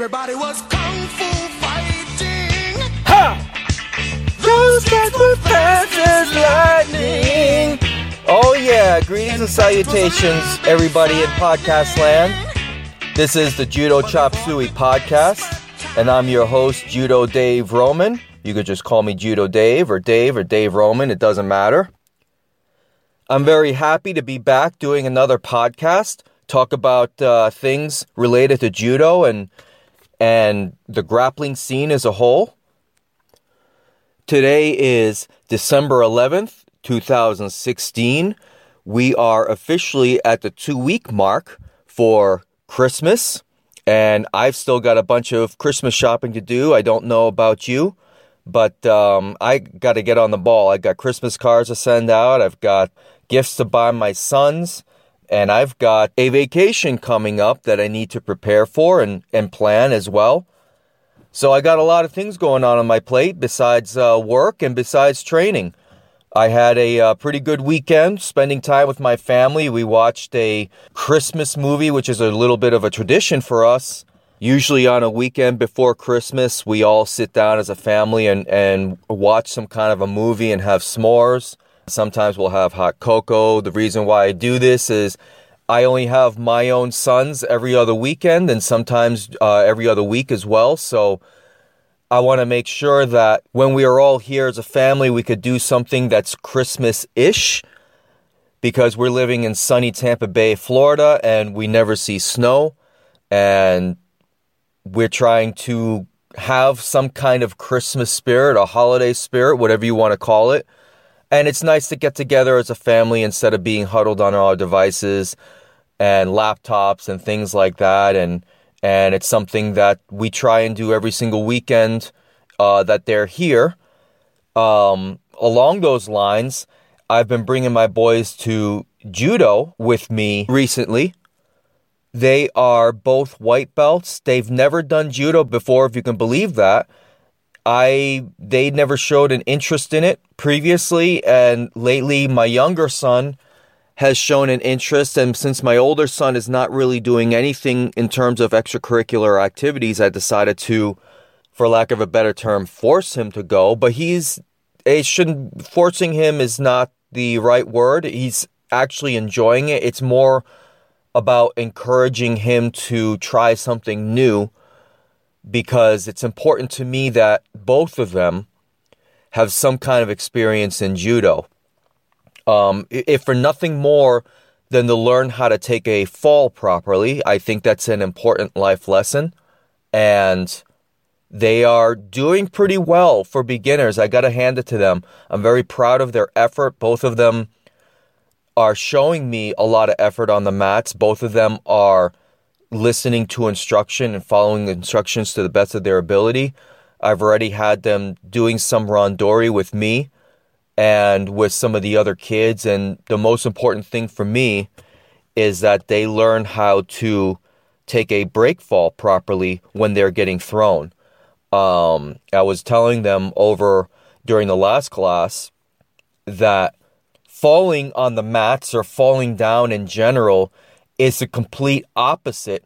Everybody was kung fu fighting. Ha! Those guys were fast as lightning. Oh yeah, greetings and salutations, everybody in podcast land. This is the Judo Chop Suey podcast, and I'm your host, Judo Dave Roman. You could just call me Judo Dave or Dave or Dave Roman, it doesn't matter. I'm very happy to be back doing another podcast, talk about uh, things related to judo and and the grappling scene as a whole. Today is December 11th, 2016. We are officially at the 2 week mark for Christmas, and I've still got a bunch of Christmas shopping to do. I don't know about you, but um, I got to get on the ball. I've got Christmas cards to send out. I've got gifts to buy my sons, and I've got a vacation coming up that I need to prepare for and, and plan as well. So I got a lot of things going on on my plate besides uh, work and besides training. I had a uh, pretty good weekend spending time with my family. We watched a Christmas movie, which is a little bit of a tradition for us. Usually on a weekend before Christmas, we all sit down as a family and, and watch some kind of a movie and have s'mores. Sometimes we'll have hot cocoa. The reason why I do this is I only have my own sons every other weekend and sometimes uh, every other week as well. So I want to make sure that when we are all here as a family, we could do something that's Christmas ish because we're living in sunny Tampa Bay, Florida, and we never see snow. And we're trying to have some kind of Christmas spirit, a holiday spirit, whatever you want to call it. And it's nice to get together as a family instead of being huddled on our devices and laptops and things like that. And and it's something that we try and do every single weekend uh, that they're here. Um, along those lines, I've been bringing my boys to judo with me recently. They are both white belts. They've never done judo before, if you can believe that. I they never showed an interest in it previously, and lately my younger son has shown an interest. And since my older son is not really doing anything in terms of extracurricular activities, I decided to, for lack of a better term, force him to go. But he's it shouldn't forcing him is not the right word. He's actually enjoying it. It's more about encouraging him to try something new because it's important to me that both of them have some kind of experience in judo. Um, if for nothing more than to learn how to take a fall properly, I think that's an important life lesson. And they are doing pretty well for beginners. I got to hand it to them. I'm very proud of their effort. Both of them are showing me a lot of effort on the mats. Both of them are listening to instruction and following instructions to the best of their ability. I've already had them doing some randori with me and with some of the other kids. And the most important thing for me is that they learn how to take a break fall properly when they're getting thrown. Um, I was telling them over during the last class that falling on the mats or falling down in general is the complete opposite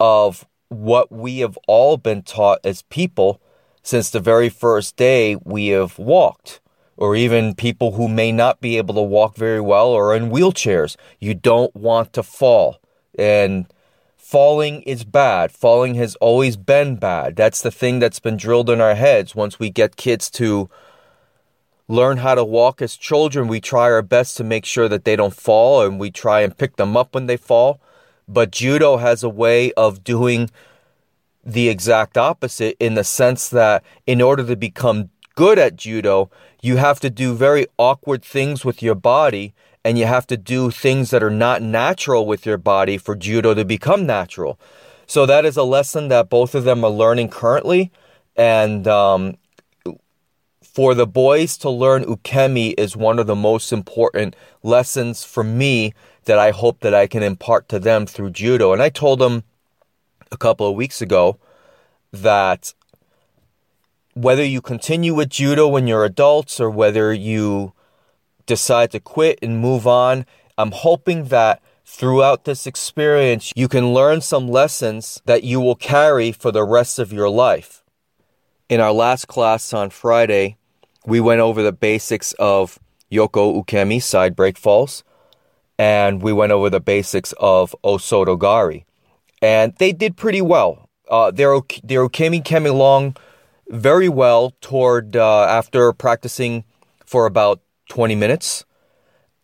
of what we have all been taught as people since the very first day we have walked, or even people who may not be able to walk very well or in wheelchairs. You don't want to fall. And falling is bad. Falling has always been bad. That's the thing that's been drilled in our heads. Once we get kids to learn how to walk as children, we try our best to make sure that they don't fall and we try and pick them up when they fall. But judo has a way of doing the exact opposite in the sense that in order to become good at judo, you have to do very awkward things with your body and you have to do things that are not natural with your body for judo to become natural. So that is a lesson that both of them are learning currently. And um, for the boys to learn ukemi is one of the most important lessons for me that I hope that I can impart to them through judo. And I told them a couple of weeks ago that whether you continue with judo when you're adults or whether you decide to quit and move on, I'm hoping that throughout this experience, you can learn some lessons that you will carry for the rest of your life. In our last class on Friday, we went over the basics of Yoko Ukemi, side break falls, and we went over the basics of Osoto Gari. And they did pretty well. Uh, their, their Ukemi came along very well toward uh, after practicing for about 20 minutes.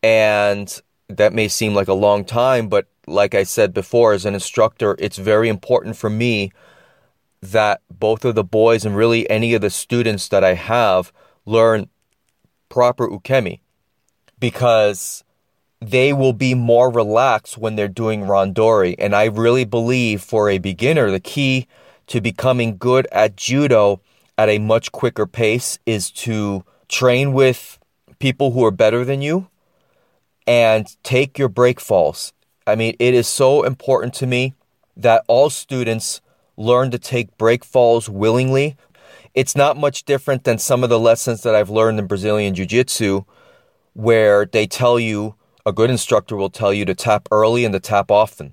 And that may seem like a long time, but like I said before, as an instructor, it's very important for me that both of the boys and really any of the students that I have learn proper ukemi because they will be more relaxed when they're doing randori. And I really believe for a beginner, the key to becoming good at judo at a much quicker pace is to train with people who are better than you and take your break falls. I mean, it is so important to me that all students learn to take break falls willingly. It's not much different than some of the lessons that I've learned in Brazilian Jiu Jitsu, where they tell you, a good instructor will tell you to tap early and to tap often.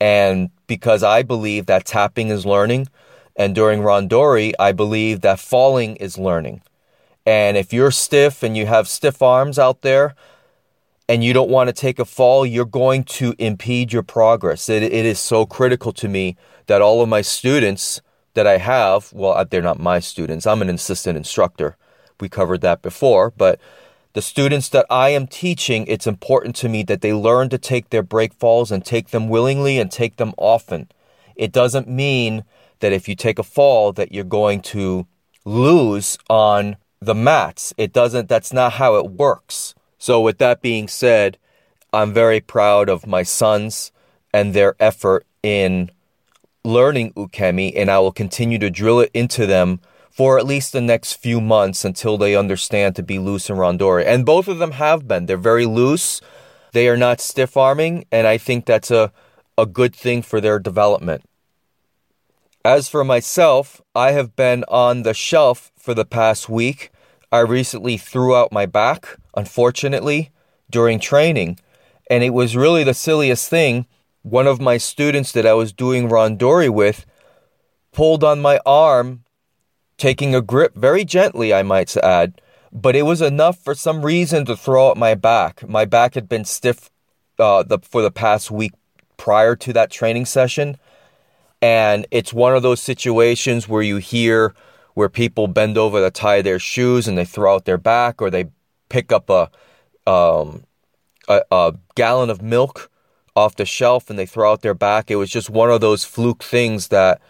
And because I believe that tapping is learning, and during Randori, I believe that falling is learning. And if you're stiff and you have stiff arms out there, and you don't want to take a fall, you're going to impede your progress. It, it is so critical to me that all of my students that I have, well, they're not my students, I'm an assistant instructor. We covered that before, but the students that I am teaching, it's important to me that they learn to take their break falls and take them willingly and take them often. It doesn't mean that if you take a fall that you're going to lose on the mats. It doesn't that's not how it works. So, with that being said, I'm very proud of my sons and their effort in learning ukemi, and I will continue to drill it into them for at least the next few months until they understand to be loose in randori. And both of them have been. They're very loose. They are not stiff arming, and I think that's a, a good thing for their development. As for myself, I have been on the shelf for the past week. I recently threw out my back unfortunately, during training. And it was really the silliest thing. One of my students that I was doing randori with pulled on my arm, taking a grip very gently, I might add. But it was enough for some reason to throw out my back. My back had been stiff uh, the, for the past week prior to that training session. And it's one of those situations where you hear where people bend over to tie their shoes and they throw out their back or they pick up a, um, a, a gallon of milk off the shelf and they throw out their back. It was just one of those fluke things that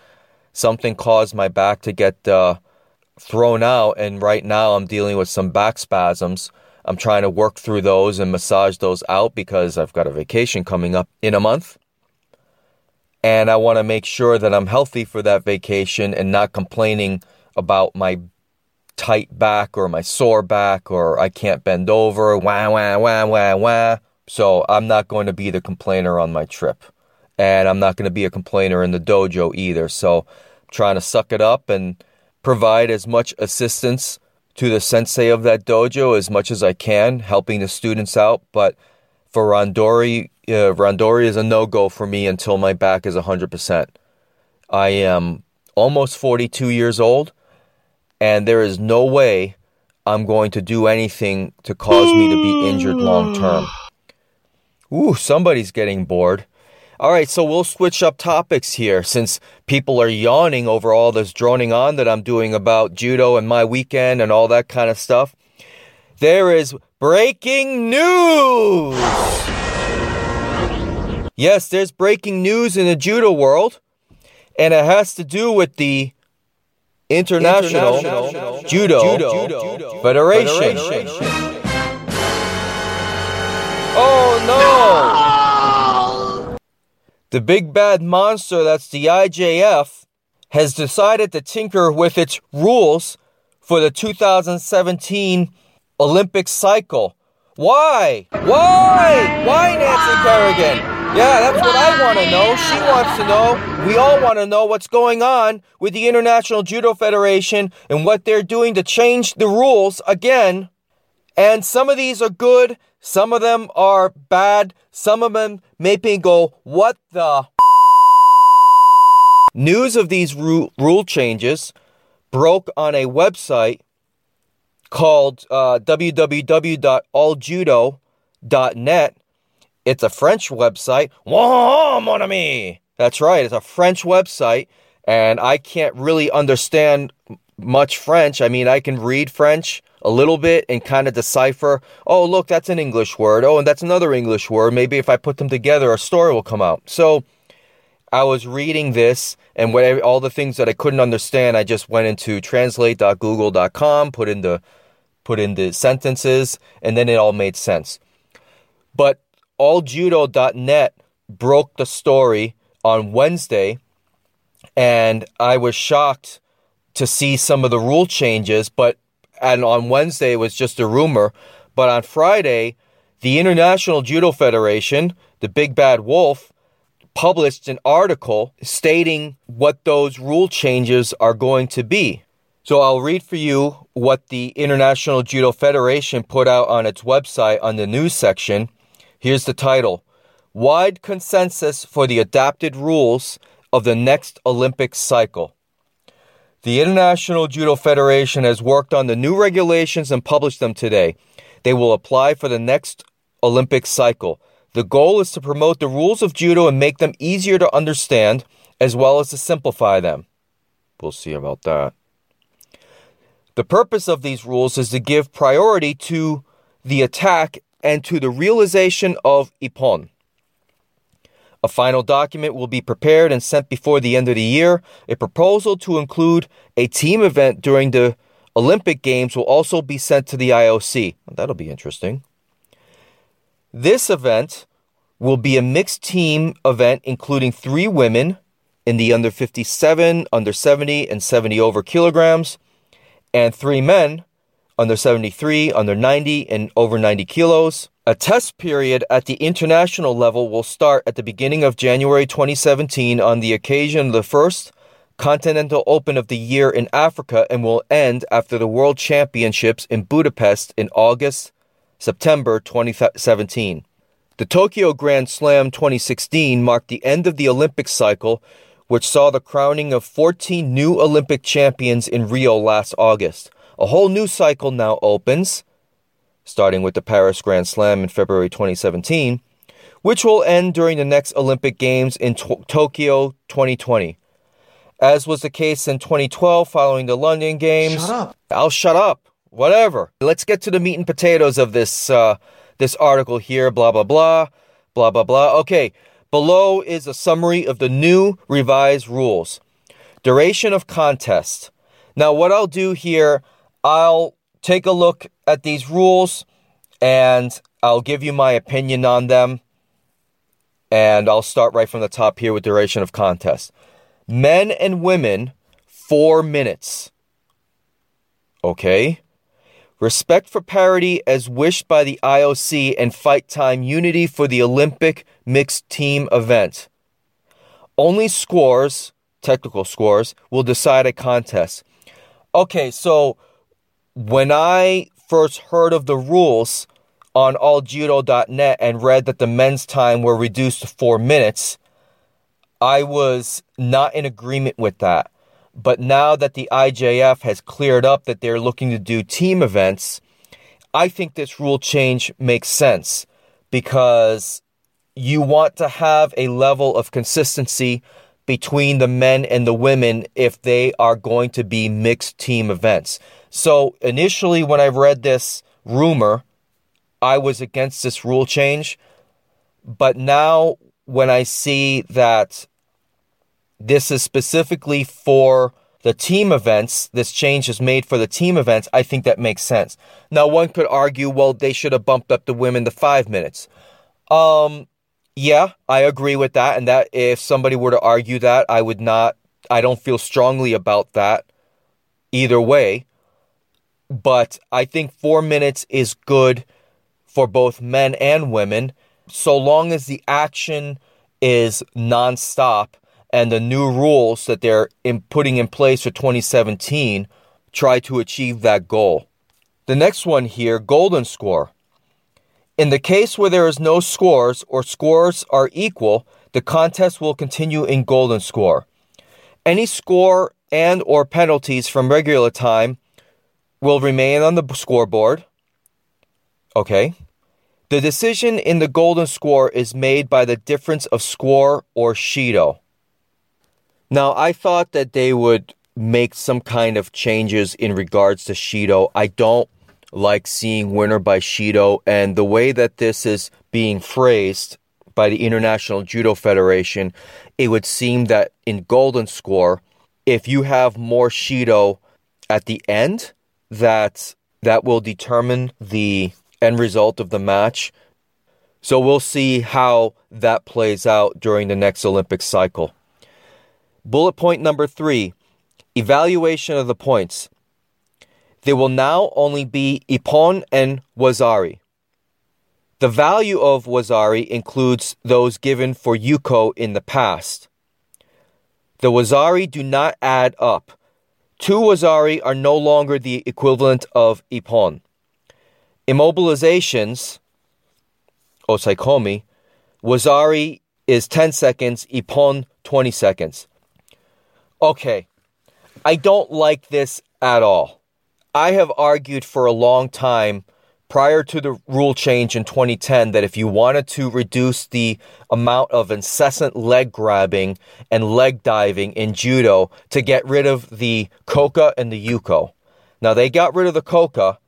something caused my back to get uh, thrown out. And right now I'm dealing with some back spasms. I'm trying to work through those and massage those out because I've got a vacation coming up in a month. And I want to make sure that I'm healthy for that vacation and not complaining about my tight back or my sore back or I can't bend over, wah, wah, wah, wah, wah. So I'm not going to be the complainer on my trip. And I'm not going to be a complainer in the dojo either. So I'm trying to suck it up and provide as much assistance to the sensei of that dojo as much as I can, helping the students out. But for Randori, uh, Randori is a no go for me until my back is 100%. I am almost 42 years old and there is no way I'm going to do anything to cause me to be injured long term. Ooh, somebody's getting bored. All right, so we'll switch up topics here since people are yawning over all this droning on that I'm doing about judo and my weekend and all that kind of stuff. There is breaking news! Yes, there's breaking news in the judo world, and it has to do with the International, International Judo, Judo, Federation. Federation. Oh The big bad monster that's the IJF has decided to tinker with its rules for the 2017 Olympic cycle. Why? Why? Why, Nancy Kerrigan? Yeah, that's what I want to know. She wants to know. We all want to know what's going on with the International Judo Federation and what they're doing to change the rules again. And some of these are good, some of them are bad, some of them make me go, what the? News of these ru- rule changes broke on a website called uh, www.alljudo.net. It's a French website. Mon ami! That's right, it's a French website, and I can't really understand much French. I mean, I can read French a little bit and kind of decipher, oh, look, that's an English word. Oh, and that's another English word. Maybe if I put them together, a story will come out. So I was reading this, and all the things that I couldn't understand, I just went into translate.google.com, put in the put in the sentences, and then it all made sense. But alljudo.net broke the story on Wednesday, and I was shocked to see some of the rule changes. But and on Wednesday it was just a rumor, but on Friday, the International Judo Federation, the Big Bad Wolf, published an article stating what those rule changes are going to be. So I'll read for you what the International Judo Federation put out on its website on the news section. Here's the title Wide Consensus for the Adapted Rules of the Next Olympic Cycle. The International Judo Federation has worked on the new regulations and published them today. They will apply for the next Olympic cycle. The goal is to promote the rules of judo and make them easier to understand, as well as to simplify them. We'll see about that. The purpose of these rules is to give priority to the attack and to the realization of ippon. A final document will be prepared and sent before the end of the year. A proposal to include a team event during the Olympic Games will also be sent to the IOC. That'll be interesting. This event will be a mixed team event including three women in the under 57, under 70, and 70 over kilograms and three men under 73, under 90, and over 90 kilos. A test period at the international level will start at the beginning of January 2017 on the occasion of the first Continental Open of the year in Africa and will end after the World Championships in Budapest in August, September 2017. The Tokyo Grand Slam 2016 marked the end of the Olympic cycle, which saw the crowning of 14 new Olympic champions in Rio last August. A whole new cycle now opens, starting with the Paris Grand Slam in February 2017, which will end during the next Olympic Games in to- Tokyo 2020. As was the case in 2012 following the London Games. Shut up. I'll shut up. Whatever. Let's get to the meat and potatoes of this uh, this article here. Blah blah blah, blah blah blah. Okay. Below is a summary of the new revised rules. Duration of contest. Now, what I'll do here, I'll take a look at these rules and I'll give you my opinion on them. And I'll start right from the top here with duration of contest. Men and women, four minutes. Okay. Respect for parity as wished by the IOC and fight time unity for the Olympic mixed team event. Only scores, technical scores, will decide a contest. Okay, so when I first heard of the rules on alljudo.net and read that the men's time were reduced to four minutes, I was not in agreement with that. But now that the IJF has cleared up that they're looking to do team events, I think this rule change makes sense because you want to have a level of consistency between the men and the women if they are going to be mixed team events. So initially, when I read this rumor, I was against this rule change. But now, when I see that this is specifically for the team events, this change is made for the team events, I think that makes sense. Now, one could argue, well, they should have bumped up the women to five minutes. Um, yeah, I agree with that. And that if somebody were to argue that, I would not, I don't feel strongly about that either way. But I think four minutes is good for both men and women, so long as the action is nonstop and the new rules that they're in putting in place for 2017 try to achieve that goal. The next one here, golden score. In the case where there is no scores or scores are equal, the contest will continue in golden score. Any score and or penalties from regular time will remain on the scoreboard. Okay. The decision in the golden score is made by the difference of score or Shido. Now, I thought that they would make some kind of changes in regards to Shido. I don't like seeing winner by Shido, and the way that this is being phrased by the International Judo Federation, it would seem that in Golden Score, if you have more Shido at the end, that that will determine the end result of the match. So we'll see how that plays out during the next Olympic cycle. Bullet point number three evaluation of the points. There will now only be Ippon and Wazari. The value of Wazari includes those given for Yuko in the past. The Wazari do not add up. Two Wazari are no longer the equivalent of Ippon. Immobilizations, Osaekomi, Wazari is 10 seconds, Ippon 20 seconds. Okay, I don't like this at all. I have argued for a long time prior to the rule change in 2010 that if you wanted to reduce the amount of incessant leg grabbing and leg diving in judo to get rid of the koka and the yuko. Now they got rid of the koka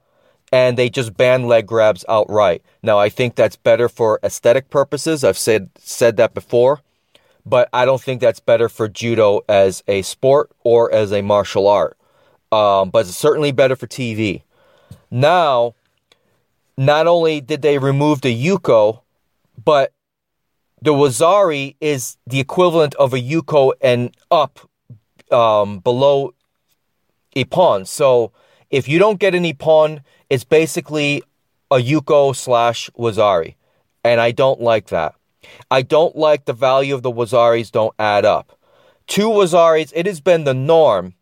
and they just banned leg grabs outright. Now I think that's better for aesthetic purposes. I've said said that before, but I don't think that's better for judo as a sport or as a martial art um, but it's certainly better for TV. Now, not only did they remove the Yuko, but the Wazari is the equivalent of a Yuko and up um, below pawn. So if you don't get any pawn, it's basically a Yuko slash Wazari. And I don't like that. I don't like the value of the Wazaris don't add up. Two Wazaris, it has been the norm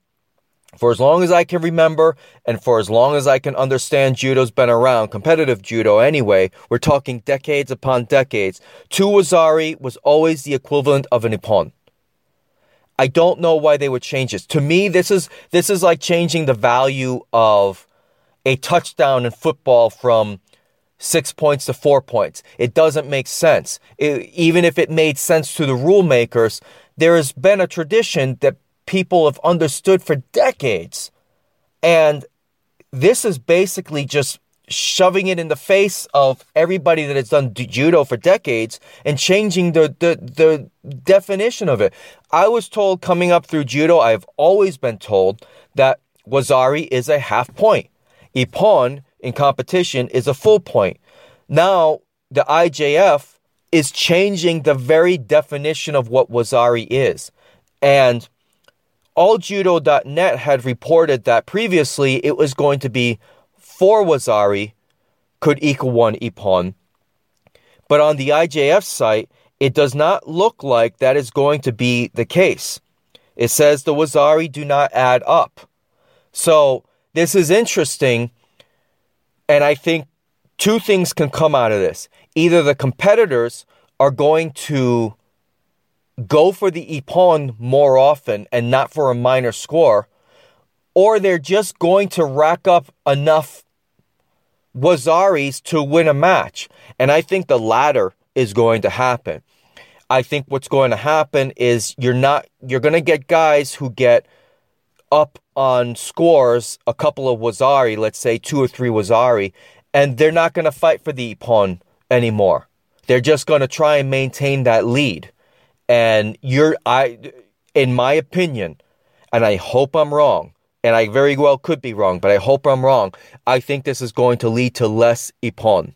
for as long as I can remember and for as long as I can understand, judo's been around, competitive judo anyway, we're talking decades upon decades. Two Wazari was always the equivalent of an Ippon. I don't know why they would change this. To me, this is this is like changing the value of a touchdown in football from six points to four points. It doesn't make sense. It, even if it made sense to the rule makers, there has been a tradition that people have understood for decades. And this is basically just shoving it in the face of everybody that has done judo for decades and changing the, the, the definition of it. I was told coming up through judo, I've always been told that Wazari is a half point. Ippon in competition is a full point. Now, the IJF is changing the very definition of what Wazari is. And alljudo.net had reported that previously it was going to be 4 Wazari could equal 1 Ippon. But on the IJF site, it does not look like that is going to be the case. It says the Wazari do not add up. So this is interesting. And I think two things can come out of this. Either the competitors are going to go for the Ippon more often and not for a minor score, or they're just going to rack up enough Wazaris to win a match. And I think the latter is going to happen. I think what's going to happen is you're not you're going to get guys who get up on scores a couple of Wazari, let's say two or three Wazari, and they're not going to fight for the Ippon anymore. They're just going to try and maintain that lead. And you're, I, in my opinion, and I hope I'm wrong, and I very well could be wrong, but I hope I'm wrong. I think this is going to lead to less Ippon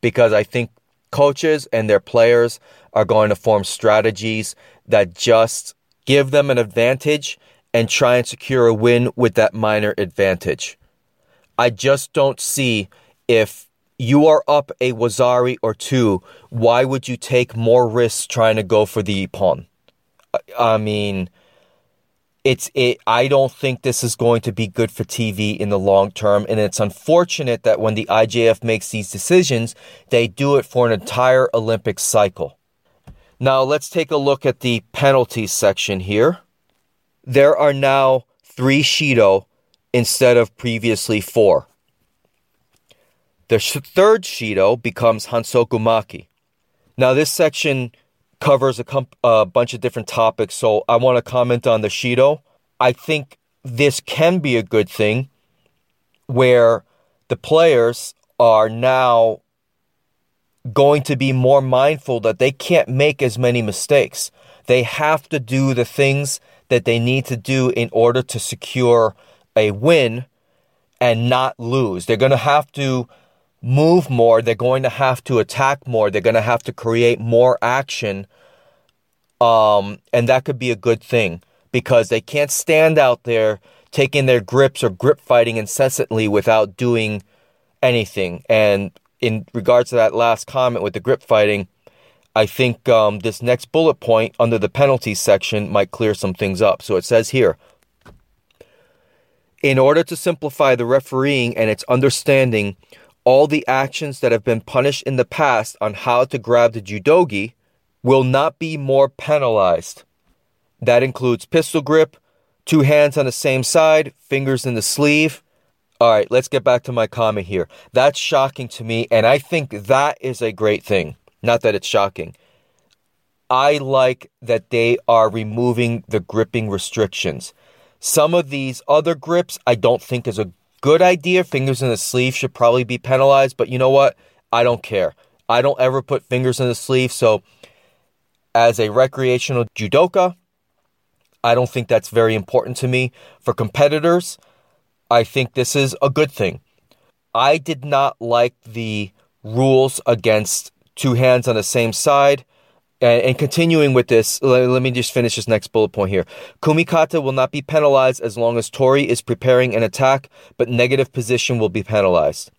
because I think coaches and their players are going to form strategies that just give them an advantage and try and secure a win with that minor advantage. I just don't see if you are up a Wazari or two, why would you take more risks trying to go for the pawn? I mean, it's it I don't think this is going to be good for TV in the long term and it's unfortunate that when the IJF makes these decisions they do it for an entire Olympic cycle. Now let's take a look at the penalties section here. There are now 3 Shido instead of previously 4. The third Shido becomes Hansoku Make. Now this section covers a bunch of different topics. So I want to comment on the Shido. I think this can be a good thing where the players are now going to be more mindful that they can't make as many mistakes. They have to do the things that they need to do in order to secure a win and not lose. They're going to have to move more. They're going to have to attack more. They're going to have to create more action. Um, and that could be a good thing because they can't stand out there taking their grips or grip fighting incessantly without doing anything. And in regards to that last comment with the grip fighting, I think um, this next bullet point under the penalties section might clear some things up. So it says here In order to simplify the refereeing and its understanding, all the actions that have been punished in the past on how to grab the judogi will not be more penalized. That includes pistol grip, two hands on the same side, fingers in the sleeve. All right, let's get back to my comment here. That's shocking to me, and I think that is a great thing. Not that it's shocking. I like that they are removing the gripping restrictions. Some of these other grips I don't think is a good idea. Fingers in the sleeve should probably be penalized, but you know what? I don't care. I don't ever put fingers in the sleeve. So, as a recreational judoka, I don't think that's very important to me. For competitors, I think this is a good thing. I did not like the rules against two hands on the same side and, continuing with this, let, let, me just finish this next bullet point here. Kumikata will not be penalized as long as Tori is preparing an attack, but negative position will be penalized.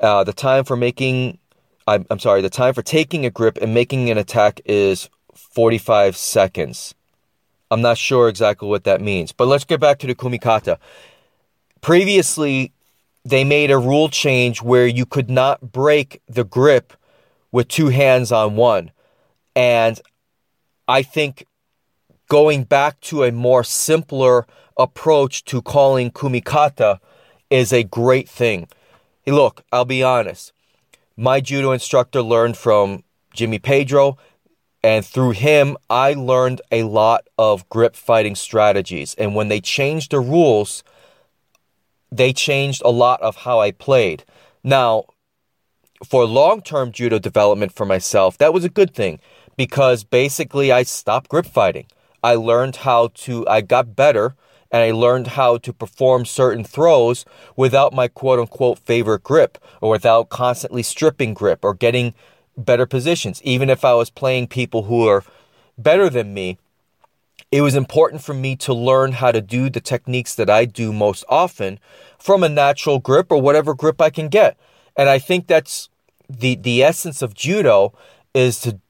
Uh, the time for making, I'm, I'm sorry, the time for taking a grip and making an attack is 45 seconds. I'm not sure exactly what that means, but let's get back to the Kumikata. Previously, they made a rule change where you could not break the grip with two hands on one. And I think going back to a more simpler approach to calling kumikata is a great thing. Hey, look, I'll be honest. My judo instructor learned from Jimmy Pedro, and through him, I learned a lot of grip fighting strategies. And when they changed the rules, they changed a lot of how I played. Now, for long term judo development for myself, that was a good thing because basically I stopped grip fighting. I learned how to, I got better and I learned how to perform certain throws without my quote unquote favorite grip or without constantly stripping grip or getting better positions. Even if I was playing people who are better than me, it was important for me to learn how to do the techniques that I do most often from a natural grip or whatever grip I can get. And I think that's the the essence of judo is to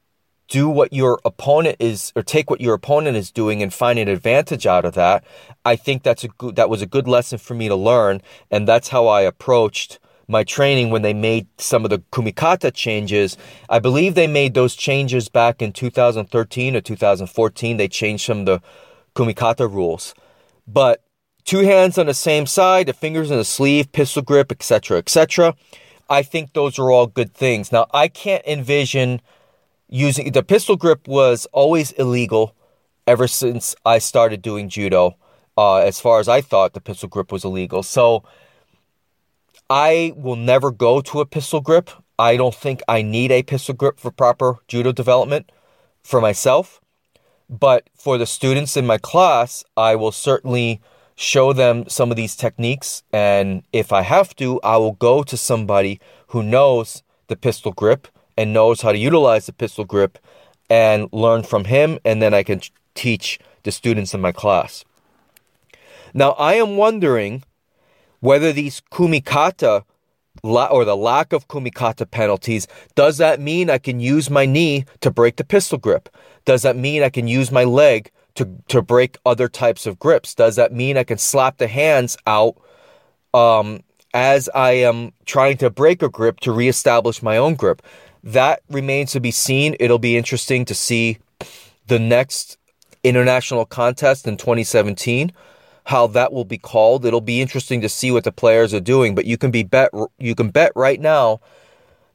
do what your opponent is or take what your opponent is doing and find an advantage out of that i think that's a good that was a good lesson for me to learn. And that's how i approached my training when they made some of the kumikata changes. I believe they made those changes back in 2013 or 2014 they changed some of the kumikata rules. But two hands on the same side the fingers in the sleeve pistol grip etc etc i think those are all good things. Now i can't envision using the pistol grip was always illegal ever since I started doing judo. Uh, as far as I thought, the pistol grip was illegal. So I will never go to a pistol grip. I don't think I need a pistol grip for proper judo development for myself. But for the students in my class, I will certainly show them some of these techniques. And if I have to, I will go to somebody who knows the pistol grip and knows how to utilize the pistol grip and learn from him, and then I can teach the students in my class. Now, I am wondering whether these kumikata or the lack of kumikata penalties, does that mean I can use my knee to break the pistol grip? Does that mean I can use my leg to, to break other types of grips? Does that mean I can slap the hands out um, as I am trying to break a grip to reestablish my own grip? That remains to be seen. It'll be interesting to see the next international contest in 2017 how that will be called it'll be interesting to see what the players are doing but you can be bet you can bet right now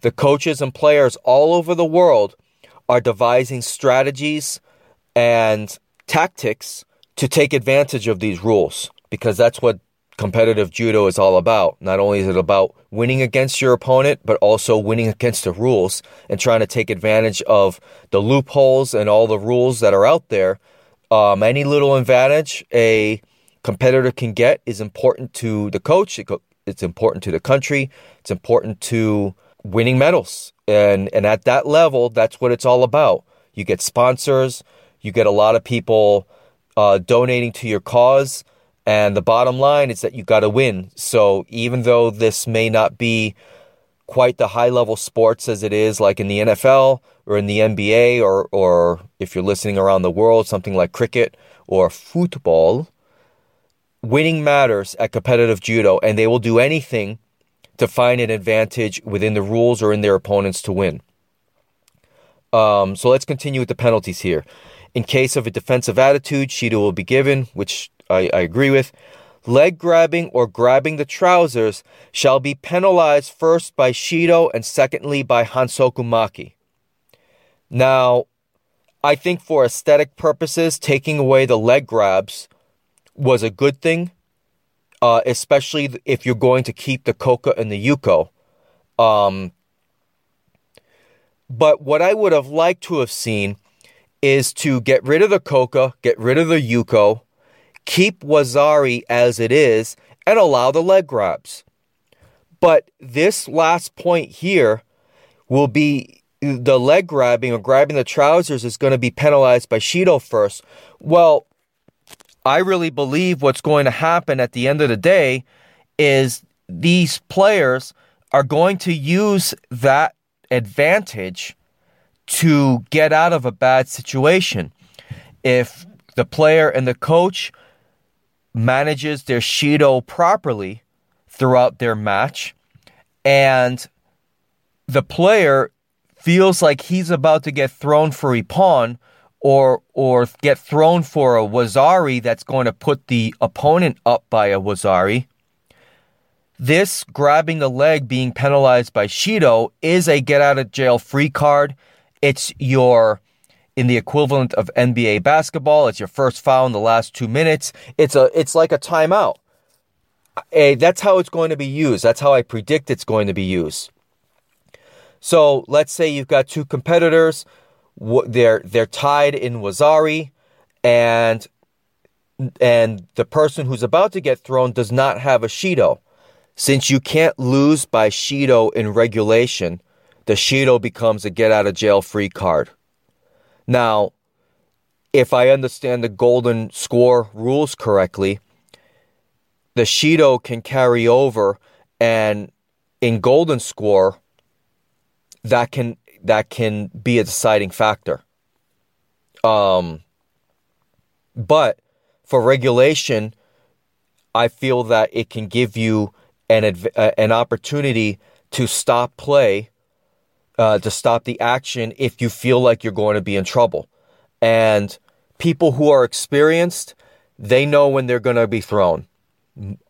the coaches and players all over the world are devising strategies and tactics to take advantage of these rules because that's what competitive judo is all about. Not only is it about winning against your opponent, but also winning against the rules and trying to take advantage of the loopholes and all the rules that are out there. Um, any little advantage a competitor can get is important to the coach. It's important to the country. It's important to winning medals. And, and at that level, that's what it's all about. You get sponsors, you get a lot of people uh, donating to your cause and the bottom line is that you got to win. So even though this may not be quite the high level sports as it is like in the NFL or in the NBA or or if you're listening around the world something like cricket or football winning matters at competitive judo and they will do anything to find an advantage within the rules or in their opponents to win. Um, so let's continue with the penalties here. In case of a defensive attitude, Shido will be given, which I, I agree with. Leg grabbing or grabbing the trousers shall be penalized first by Shido and secondly by Hansoku Make. Now, I think for aesthetic purposes, taking away the leg grabs was a good thing, uh, especially if you're going to keep the Koka and the Yuko. Um, but what I would have liked to have seen is to get rid of the Koka, get rid of the Yuko, keep Wazari as it is, and allow the leg grabs. But this last point here will be the leg grabbing or grabbing the trousers is going to be penalized by Shido first. Well, I really believe what's going to happen at the end of the day is these players are going to use that advantage to get out of a bad situation. If the player and the coach manages their Shido properly throughout their match, and the player feels like he's about to get thrown for a pawn or or get thrown for a wazari that's going to put the opponent up by a wazari. This grabbing the leg being penalized by Shido is a get out of jail free card. It's your in the equivalent of NBA basketball. It's your first foul in the last two minutes. It's a it's like a timeout. A, that's how it's going to be used. That's how I predict it's going to be used. So let's say you've got two competitors. They're they're tied in Wazari, and and the person who's about to get thrown does not have a Shido. Since you can't lose by Shido in regulation, the Shido becomes a get out of jail free card. Now, if I understand the golden score rules correctly, the Shido can carry over and in golden score that can that can be a deciding factor. Um but for regulation I feel that it can give you an uh, an opportunity to stop play uh, to stop the action if you feel like you're going to be in trouble. And people who are experienced, they know when they're going to be thrown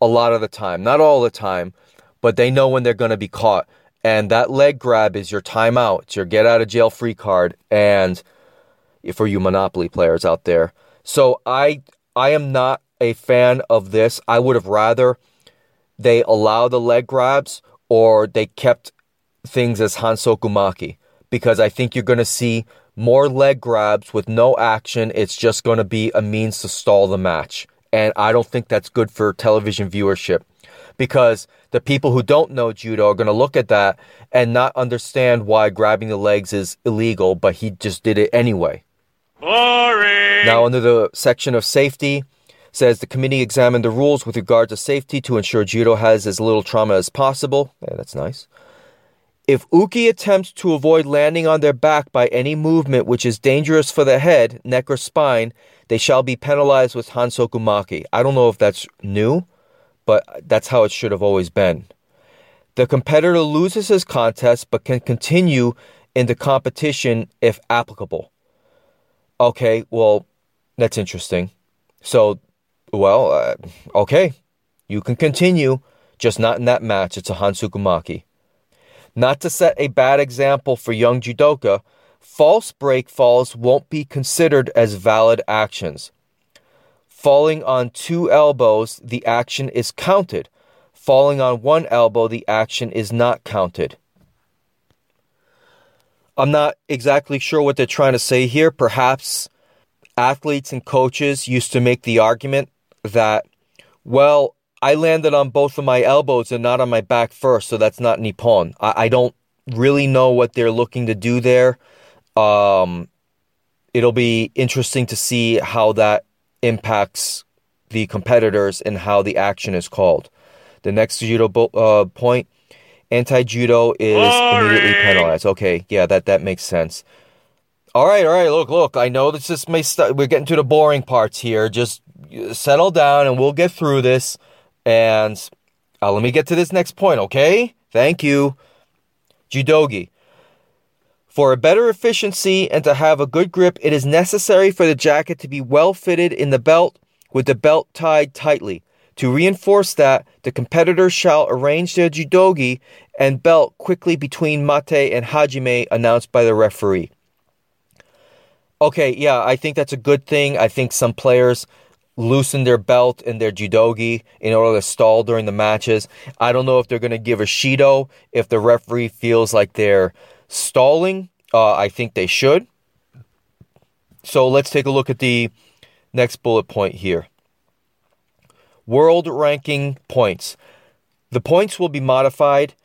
a lot of the time. Not all the time, but they know when they're going to be caught. And that leg grab is your timeout. It's your get out of jail free card. And for you Monopoly players out there. So I I am not a fan of this. I would have rather they allow the leg grabs or they kept things as Hansoku Make because I think you're going to see more leg grabs with no action. It's just going to be a means to stall the match. And I don't think that's good for television viewership because the people who don't know judo are going to look at that and not understand why grabbing the legs is illegal, but he just did it anyway. Boring. Now, under the section of safety, says the committee examined the rules with regard to safety to ensure judo has as little trauma as possible. Yeah, that's nice. If Uke attempts to avoid landing on their back by any movement which is dangerous for the head, neck, or spine, they shall be penalized with Hansoku Make. I don't know if that's new, but that's how it should have always been. The competitor loses his contest but can continue in the competition if applicable. Okay, well, that's interesting. So, well, uh, okay, you can continue, just not in that match. It's a Hansoku Make. Not to set a bad example for young judoka, false break falls won't be considered as valid actions. Falling on two elbows, the action is counted. Falling on one elbow, the action is not counted. I'm not exactly sure what they're trying to say here. Perhaps athletes and coaches used to make the argument that, well, I landed on both of my elbows and not on my back first, so that's not Nippon. I, I don't really know what they're looking to do there. Um, it'll be interesting to see how that impacts the competitors and how the action is called. The next judo bo- uh, point anti judo is Boring. immediately penalized. Okay, yeah, that that makes sense. All right, all right. Look, look. I know this is may st- we're getting to the boring parts here. Just settle down, and we'll get through this. And uh, let me get to this next point, okay? Thank you. Judogi. For a better efficiency and to have a good grip, it is necessary for the jacket to be well fitted in the belt with the belt tied tightly. To reinforce that, the competitors shall arrange their judogi and belt quickly between mate and hajime announced by the referee. Okay, yeah, I think that's a good thing. I think some players loosen their belt and their judogi in order to stall during the matches. I don't know if they're going to give a shido if the referee feels like they're stalling. Uh, I think they should. So let's take a look at the next bullet point here world ranking points. The points will be modified.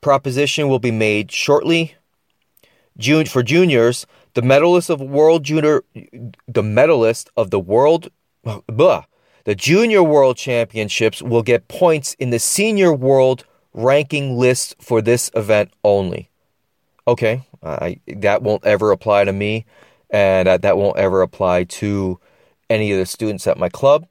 Proposition will be made shortly. June for juniors, the medalist of world junior, the medalist of the world, blah, the junior world championships will get points in the senior world ranking list for this event only. Okay, I, that won't ever apply to me, and that, that won't ever apply to any of the students at my club.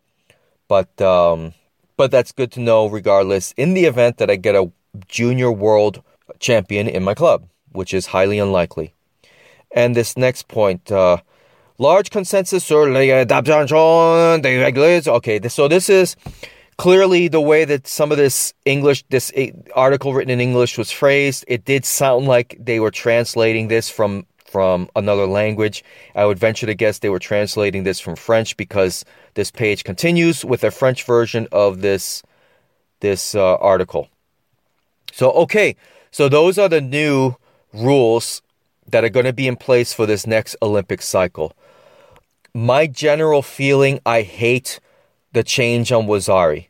But um, but that's good to know regardless. In the event that I get a junior world champion in my club, which is highly unlikely. And this next point, uh, large consensus sur l'adaptation des règles. Okay, so this is clearly the way that some of this English, this article written in English was phrased. It did sound like they were translating this from from another language. I would venture to guess they were translating this from French because this page continues with a French version of this this uh, article. So okay, so those are the new rules that are going to be in place for this next Olympic cycle. My general feeling, I hate the change on Wazari.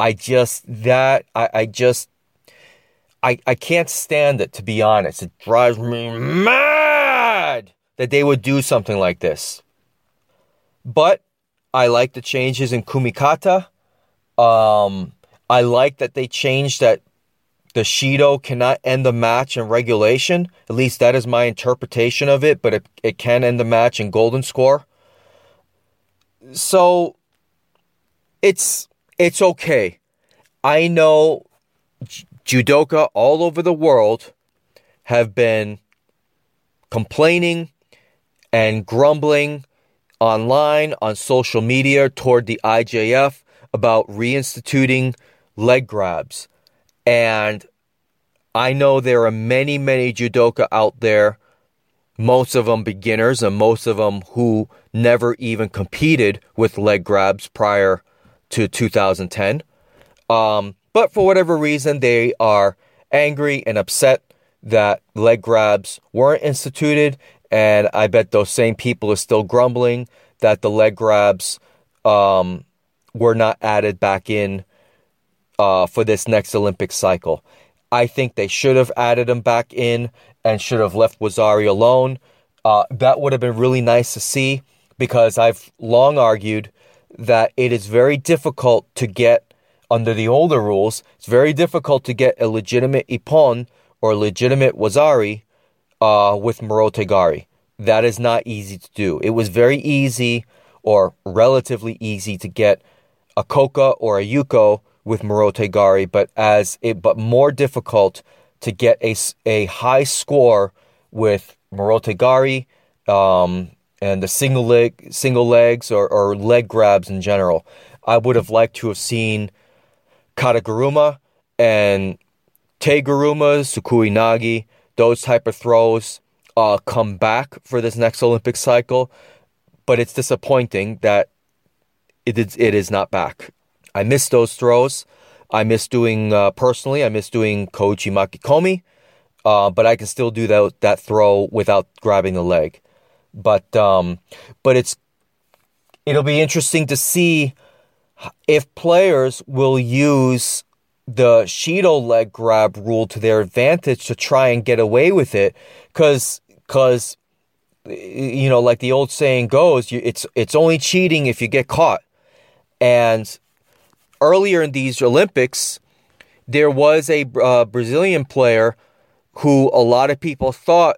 I just that I, I just I, I can't stand it to be honest. It drives me mad that they would do something like this. But I like the changes in Kumikata. Um, I like that they changed that the Shido cannot end the match in regulation. At least that is my interpretation of it, but it, it can end the match in golden score. So it's it's okay. I know judoka all over the world have been complaining and grumbling online on social media toward the IJF about reinstituting leg grabs. And I know there are many, many judoka out there, most of them beginners and most of them who never even competed with leg grabs prior to 2010. Um, but for whatever reason, they are angry and upset that leg grabs weren't instituted. And I bet those same people are still grumbling that the leg grabs um, were not added back in uh, for this next Olympic cycle. I think they should have added them back in and should have left Wazari alone. Uh, that would have been really nice to see because I've long argued that it is very difficult to get under the older rules, it's very difficult to get a legitimate ippon or legitimate Wazari uh, with Morotegari. That is not easy to do. It was very easy or relatively easy to get a Koka or a Yuko with Morotegari, but as it but more difficult to get a, a high score with Morotegari um, and the single leg single legs or, or leg grabs in general. I would have liked to have seen Kataguruma and Teguruma, Sukui Nage, those type of throws uh, come back for this next Olympic cycle. But it's disappointing that it is, it is not back. I miss those throws. I miss doing, uh, personally, I miss doing Kouchi Makikomi, uh, but I can still do that, that throw without grabbing the leg. But, um, but it's, it'll be interesting to see if players will use the Shido leg grab rule to their advantage to try and get away with it cuz cuz you know like the old saying goes it's it's only cheating if you get caught and earlier in these Olympics there was a uh, Brazilian player who a lot of people thought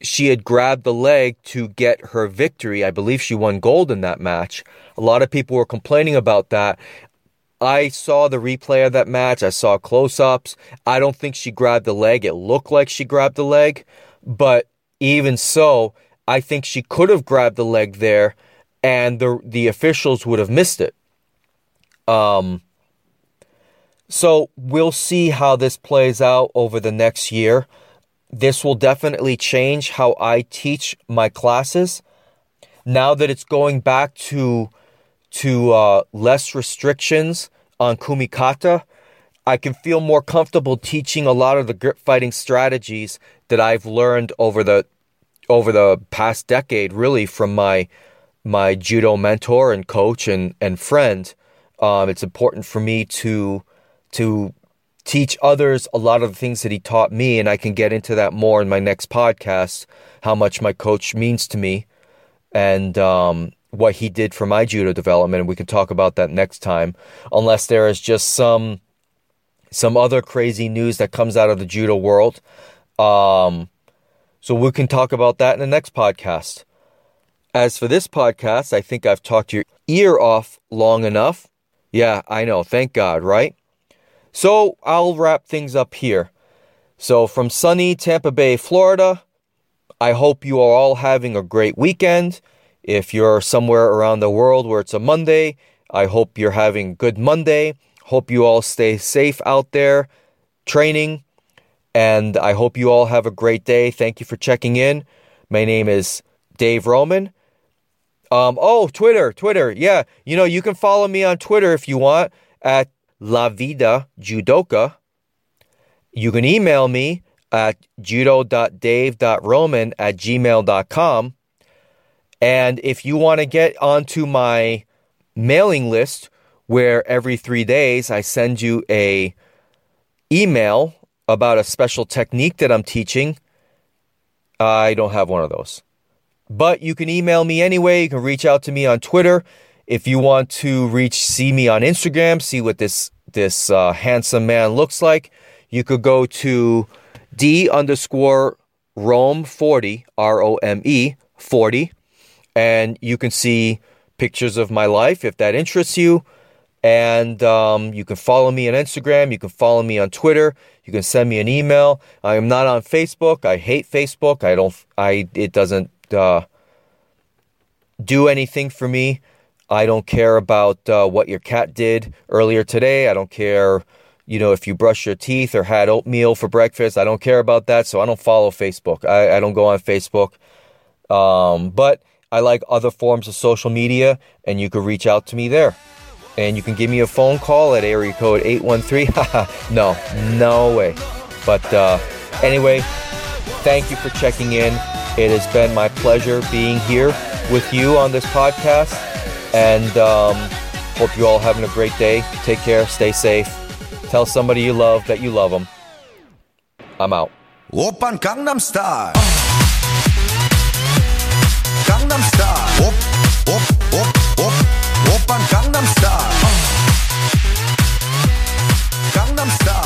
she had grabbed the leg to get her victory. I believe she won gold in that match. A lot of people were complaining about that. I saw the replay of that match. I saw close ups. I don't think she grabbed the leg. It looked like she grabbed the leg. But even so, I think she could have grabbed the leg there and the, the officials would have missed it. Um, so we'll see how this plays out over the next year. This will definitely change how I teach my classes. Now that it's going back to to uh, less restrictions on kumikata, I can feel more comfortable teaching a lot of the grip fighting strategies that I've learned over the over the past decade, really from my my judo mentor and coach and and friend. Um, it's important for me to to teach others a lot of the things that he taught me, and I can get into that more in my next podcast. How much my coach means to me, and um, what he did for my judo development, and we can talk about that next time, unless there is just some some other crazy news that comes out of the judo world. Um, so we can talk about that in the next podcast. As for this podcast, I think I've talked your ear off long enough. Yeah, I know. Thank God, right? So I'll wrap things up here. So from sunny Tampa Bay, Florida, I hope you are all having a great weekend. If you're somewhere around the world where it's a Monday, I hope you're having good Monday. Hope you all stay safe out there training. And I hope you all have a great day. Thank you for checking in. My name is Dave Roman. Um, oh, Twitter, Twitter. Yeah, you know, you can follow me on Twitter if you want at La Vida Judoka. You can email me at judo.dave.roman at gmail.com. And if you want to get onto my mailing list, where every three days I send you a email about a special technique that I'm teaching, I don't have one of those. But you can email me anyway. You can reach out to me on Twitter. If you want to reach, see me on Instagram, see what this this uh, handsome man looks like, you could go to d underscore Rome forty R O M E forty and you can see pictures of my life if that interests you. And um, you can follow me on Instagram. You can follow me on Twitter. You can send me an email. I am not on Facebook. I hate Facebook. I don't. I it doesn't uh, do anything for me. I don't care about uh, what your cat did earlier today. I don't care, you know, if you brush your teeth or had oatmeal for breakfast. I don't care about that. So I don't follow Facebook. I, I don't go on Facebook. Um, but I like other forms of social media, and you can reach out to me there. And you can give me a phone call at area code 813. no, no way. But uh, anyway, thank you for checking in. It has been my pleasure being here with you on this podcast. And um, hope you all having a great day. Take care. Stay safe. Tell somebody you love that you love them. I'm out. Oppan Gangnam Style. Gangnam Style. Op, op, op, op. Oppan Gangnam Style. Gangnam Style. Op.